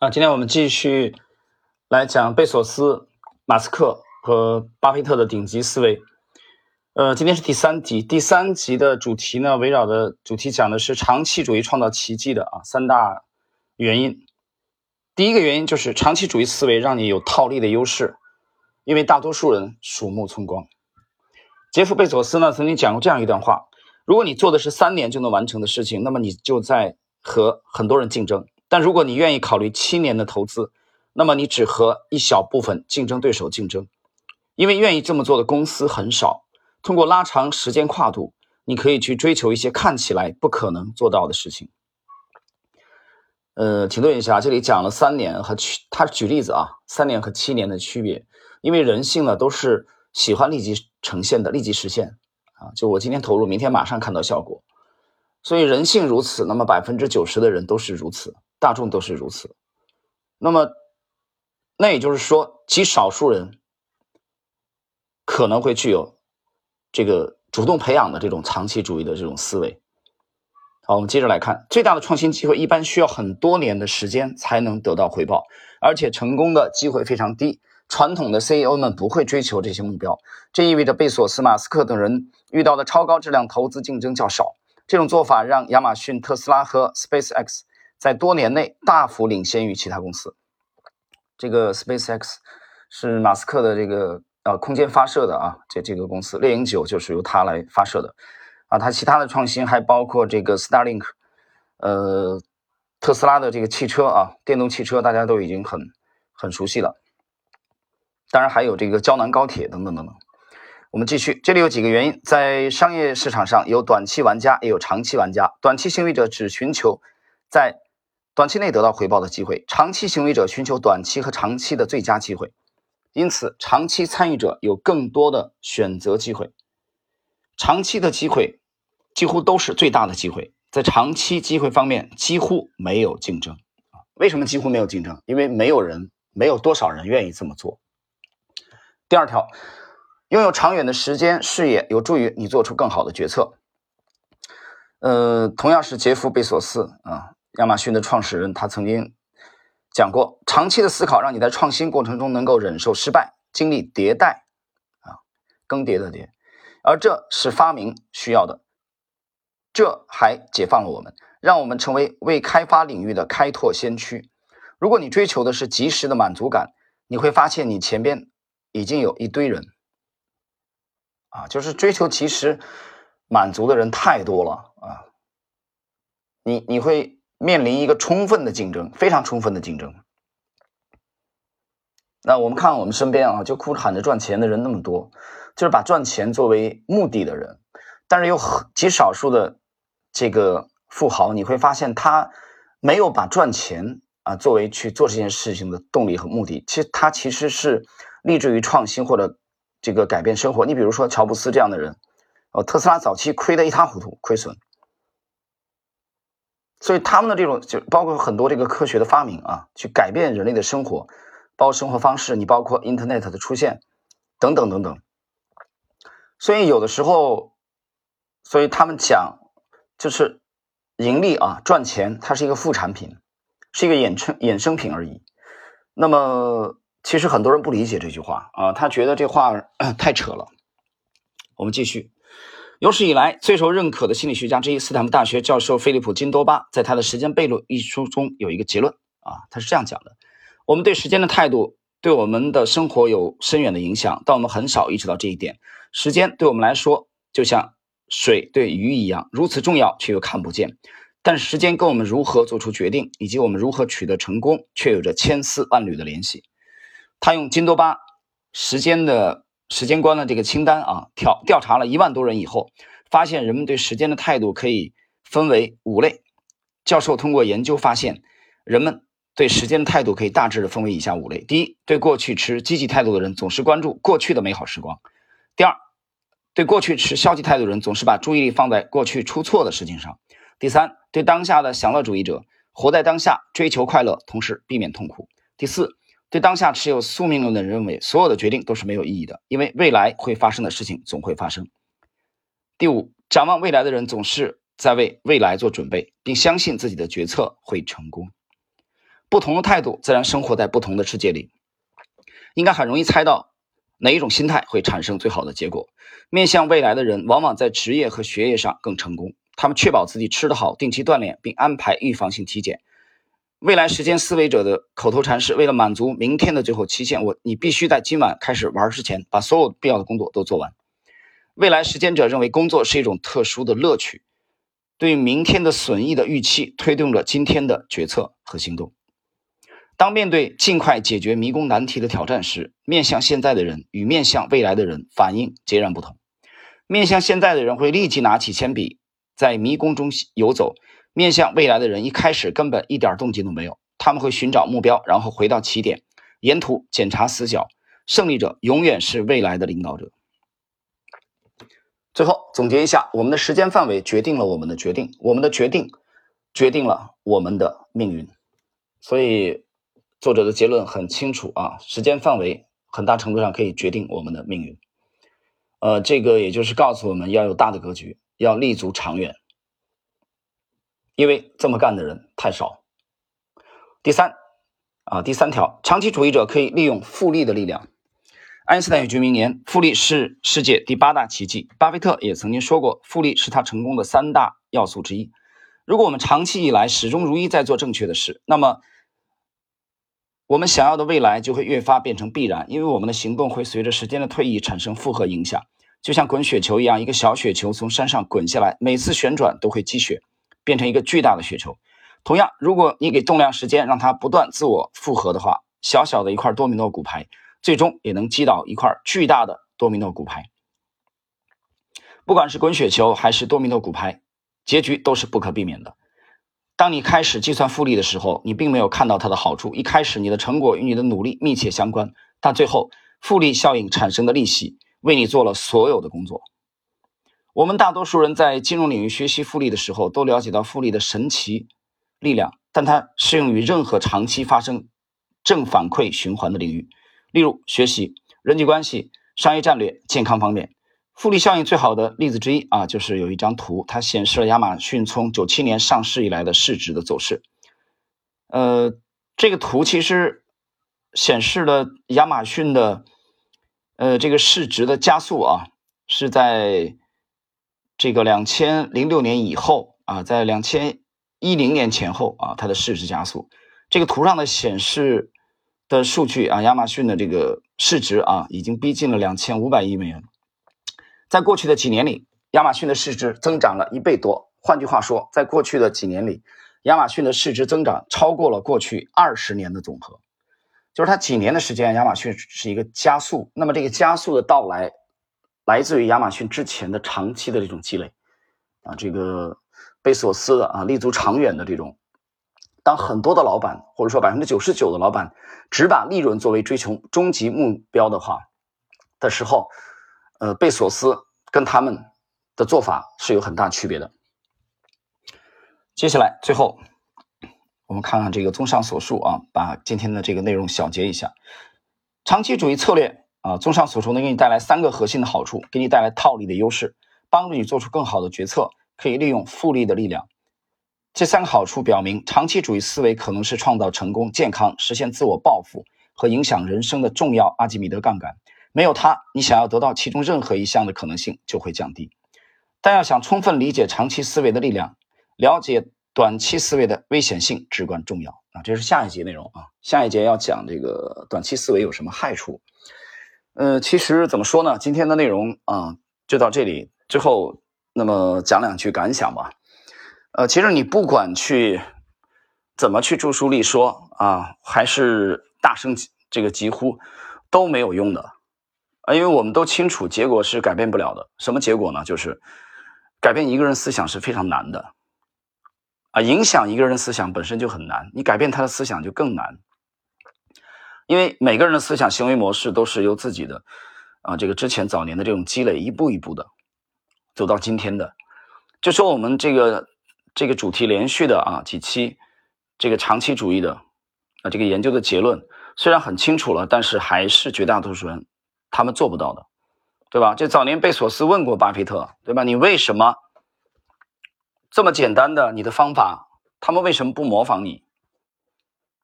啊，今天我们继续来讲贝索斯、马斯克和巴菲特的顶级思维。呃，今天是第三集，第三集的主题呢，围绕的主题讲的是长期主义创造奇迹的啊三大原因。第一个原因就是长期主义思维让你有套利的优势，因为大多数人鼠目寸光。杰夫·贝索斯呢曾经讲过这样一段话：如果你做的是三年就能完成的事情，那么你就在和很多人竞争。但如果你愿意考虑七年的投资，那么你只和一小部分竞争对手竞争，因为愿意这么做的公司很少。通过拉长时间跨度，你可以去追求一些看起来不可能做到的事情。呃，停顿一下，这里讲了三年和七，他举例子啊，三年和七年的区别，因为人性呢都是喜欢立即呈现的，立即实现啊，就我今天投入，明天马上看到效果，所以人性如此，那么百分之九十的人都是如此。大众都是如此，那么，那也就是说，极少数人可能会具有这个主动培养的这种长期主义的这种思维。好，我们接着来看，最大的创新机会一般需要很多年的时间才能得到回报，而且成功的机会非常低。传统的 CEO 们不会追求这些目标，这意味着贝索斯、马斯克等人遇到的超高质量投资竞争较少。这种做法让亚马逊、特斯拉和 SpaceX。在多年内大幅领先于其他公司。这个 SpaceX 是马斯克的这个呃空间发射的啊，这这个公司猎鹰九就是由他来发射的啊。他其他的创新还包括这个 Starlink，呃，特斯拉的这个汽车啊，电动汽车大家都已经很很熟悉了。当然还有这个胶囊高铁等等等等。我们继续，这里有几个原因，在商业市场上有短期玩家也有长期玩家，短期行为者只寻求在短期内得到回报的机会，长期行为者寻求短期和长期的最佳机会，因此长期参与者有更多的选择机会。长期的机会几乎都是最大的机会，在长期机会方面几乎没有竞争？为什么几乎没有竞争？因为没有人，没有多少人愿意这么做。第二条，拥有长远的时间视野有助于你做出更好的决策。呃，同样是杰夫·贝索斯啊。亚马逊的创始人，他曾经讲过，长期的思考让你在创新过程中能够忍受失败，经历迭代，啊，更迭的迭，而这是发明需要的。这还解放了我们，让我们成为未开发领域的开拓先驱。如果你追求的是及时的满足感，你会发现你前边已经有一堆人，啊，就是追求及时满足的人太多了啊，你你会。面临一个充分的竞争，非常充分的竞争。那我们看我们身边啊，就哭着喊着赚钱的人那么多，就是把赚钱作为目的的人。但是有很极少数的这个富豪，你会发现他没有把赚钱啊作为去做这件事情的动力和目的。其实他其实是立志于创新或者这个改变生活。你比如说乔布斯这样的人，哦，特斯拉早期亏得一塌糊涂，亏损。所以他们的这种就包括很多这个科学的发明啊，去改变人类的生活，包括生活方式，你包括 Internet 的出现，等等等等。所以有的时候，所以他们讲就是盈利啊，赚钱，它是一个副产品，是一个衍生衍生品而已。那么其实很多人不理解这句话啊，他觉得这话 太扯了。我们继续。有史以来最受认可的心理学家之一，斯坦福大学教授菲利普·金多巴，在他的《时间悖论》一书中有一个结论啊，他是这样讲的：我们对时间的态度对我们的生活有深远的影响，但我们很少意识到这一点。时间对我们来说就像水对鱼一样，如此重要却又看不见。但时间跟我们如何做出决定，以及我们如何取得成功，却有着千丝万缕的联系。他用金多巴时间的。时间观的这个清单啊，调调查了一万多人以后，发现人们对时间的态度可以分为五类。教授通过研究发现，人们对时间的态度可以大致的分为以下五类：第一，对过去持积极态度的人总是关注过去的美好时光；第二，对过去持消极态度的人总是把注意力放在过去出错的事情上；第三，对当下的享乐主义者活在当下，追求快乐，同时避免痛苦；第四。对当下持有宿命论的人认为，所有的决定都是没有意义的，因为未来会发生的事情总会发生。第五，展望未来的人总是在为未来做准备，并相信自己的决策会成功。不同的态度，自然生活在不同的世界里，应该很容易猜到哪一种心态会产生最好的结果。面向未来的人，往往在职业和学业上更成功。他们确保自己吃得好，定期锻炼，并安排预防性体检。未来时间思维者的口头禅是：为了满足明天的最后期限，我你必须在今晚开始玩之前，把所有必要的工作都做完。未来时间者认为工作是一种特殊的乐趣，对明天的损益的预期推动着今天的决策和行动。当面对尽快解决迷宫难题的挑战时，面向现在的人与面向未来的人反应截然不同。面向现在的人会立即拿起铅笔在迷宫中游走，面向未来的人一开始根本一点动静都没有。他们会寻找目标，然后回到起点，沿途检查死角。胜利者永远是未来的领导者。最后总结一下，我们的时间范围决定了我们的决定，我们的决定决定了我们的命运。所以，作者的结论很清楚啊，时间范围很大程度上可以决定我们的命运。呃，这个也就是告诉我们要有大的格局，要立足长远，因为这么干的人太少。第三啊，第三条，长期主义者可以利用复利的力量。爱因斯坦有句名言：“复利是世界第八大奇迹。”巴菲特也曾经说过，复利是他成功的三大要素之一。如果我们长期以来始终如一在做正确的事，那么我们想要的未来就会越发变成必然，因为我们的行动会随着时间的推移产生复合影响，就像滚雪球一样，一个小雪球从山上滚下来，每次旋转都会积雪，变成一个巨大的雪球。同样，如果你给动量时间，让它不断自我复合的话，小小的一块多米诺骨牌。最终也能击倒一块巨大的多米诺骨牌。不管是滚雪球还是多米诺骨牌，结局都是不可避免的。当你开始计算复利的时候，你并没有看到它的好处。一开始，你的成果与你的努力密切相关，但最后，复利效应产生的利息为你做了所有的工作。我们大多数人在金融领域学习复利的时候，都了解到复利的神奇力量，但它适用于任何长期发生正反馈循环的领域。例如，学习、人际关系、商业战略、健康方面，复利效应最好的例子之一啊，就是有一张图，它显示了亚马逊从九七年上市以来的市值的走势。呃，这个图其实显示了亚马逊的呃这个市值的加速啊，是在这个两千零六年以后啊，在两千一零年前后啊，它的市值加速。这个图上的显示。的数据啊，亚马逊的这个市值啊，已经逼近了两千五百亿美元。在过去的几年里，亚马逊的市值增长了一倍多。换句话说，在过去的几年里，亚马逊的市值增长超过了过去二十年的总和。就是它几年的时间，亚马逊是一个加速。那么这个加速的到来，来自于亚马逊之前的长期的这种积累啊，这个贝索斯的啊，立足长远的这种。当很多的老板，或者说百分之九十九的老板，只把利润作为追求终极目标的话的时候，呃，贝索斯跟他们的做法是有很大区别的。接下来，最后我们看看这个综上所述啊，把今天的这个内容小结一下。长期主义策略啊，综上所述能给你带来三个核心的好处，给你带来套利的优势，帮助你做出更好的决策，可以利用复利的力量。这三个好处表明，长期主义思维可能是创造成功、健康、实现自我抱负和影响人生的重要阿基米德杠杆。没有它，你想要得到其中任何一项的可能性就会降低。但要想充分理解长期思维的力量，了解短期思维的危险性至关重要啊！这是下一节内容啊，下一节要讲这个短期思维有什么害处。呃，其实怎么说呢？今天的内容啊，就到这里。最后，那么讲两句感想吧。呃，其实你不管去怎么去著书立说啊，还是大声这个疾呼，都没有用的啊，因为我们都清楚，结果是改变不了的。什么结果呢？就是改变一个人思想是非常难的啊，影响一个人思想本身就很难，你改变他的思想就更难。因为每个人的思想行为模式都是由自己的啊，这个之前早年的这种积累，一步一步的走到今天的。就说我们这个。这个主题连续的啊几期，这个长期主义的啊这个研究的结论虽然很清楚了，但是还是绝大多数人他们做不到的，对吧？这早年贝索斯问过巴菲特，对吧？你为什么这么简单的你的方法，他们为什么不模仿你？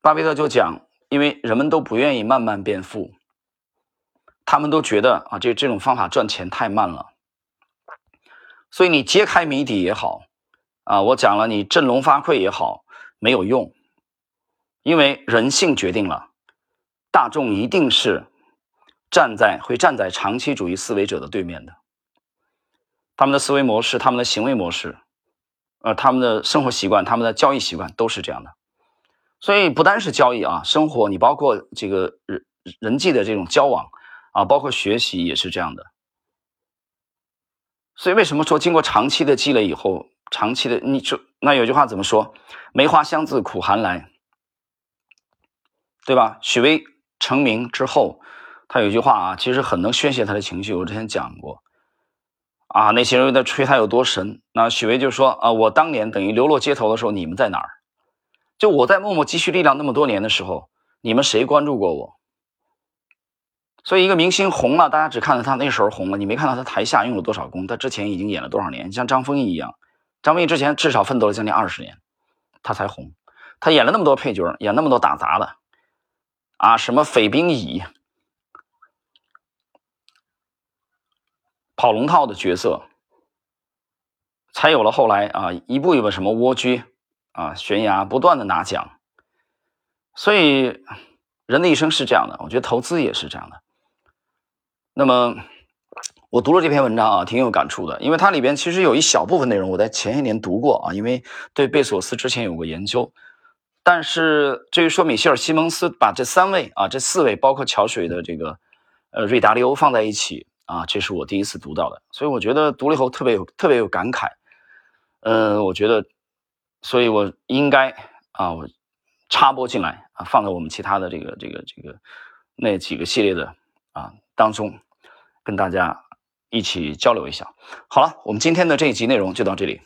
巴菲特就讲，因为人们都不愿意慢慢变富，他们都觉得啊，这这种方法赚钱太慢了。所以你揭开谜底也好，啊，我讲了你振聋发聩也好，没有用，因为人性决定了，大众一定是站在会站在长期主义思维者的对面的，他们的思维模式、他们的行为模式，呃，他们的生活习惯、他们的交易习惯都是这样的。所以不单是交易啊，生活你包括这个人人际的这种交往啊，包括学习也是这样的。所以为什么说经过长期的积累以后，长期的你就那有句话怎么说？梅花香自苦寒来，对吧？许巍成名之后，他有句话啊，其实很能宣泄他的情绪。我之前讲过啊，那些人在吹他有多神，那许巍就说啊，我当年等于流落街头的时候，你们在哪儿？就我在默默积蓄力量那么多年的时候，你们谁关注过我？所以，一个明星红了，大家只看到他那时候红了，你没看到他台下用了多少功。他之前已经演了多少年？像张丰毅一样，张丰毅之前至少奋斗了将近二十年，他才红。他演了那么多配角，演那么多打杂的，啊，什么匪兵乙、跑龙套的角色，才有了后来啊，一步一步什么蜗居啊、悬崖，不断的拿奖。所以，人的一生是这样的，我觉得投资也是这样的。那么，我读了这篇文章啊，挺有感触的，因为它里边其实有一小部分内容我在前些年读过啊，因为对贝索斯之前有过研究。但是至于说米歇尔·西蒙斯把这三位啊，这四位包括桥水的这个呃瑞达利欧放在一起啊，这是我第一次读到的，所以我觉得读了以后特别有特别有感慨。嗯，我觉得，所以我应该啊，我插播进来啊，放在我们其他的这个这个这个那几个系列的啊当中。跟大家一起交流一下。好了，我们今天的这一集内容就到这里。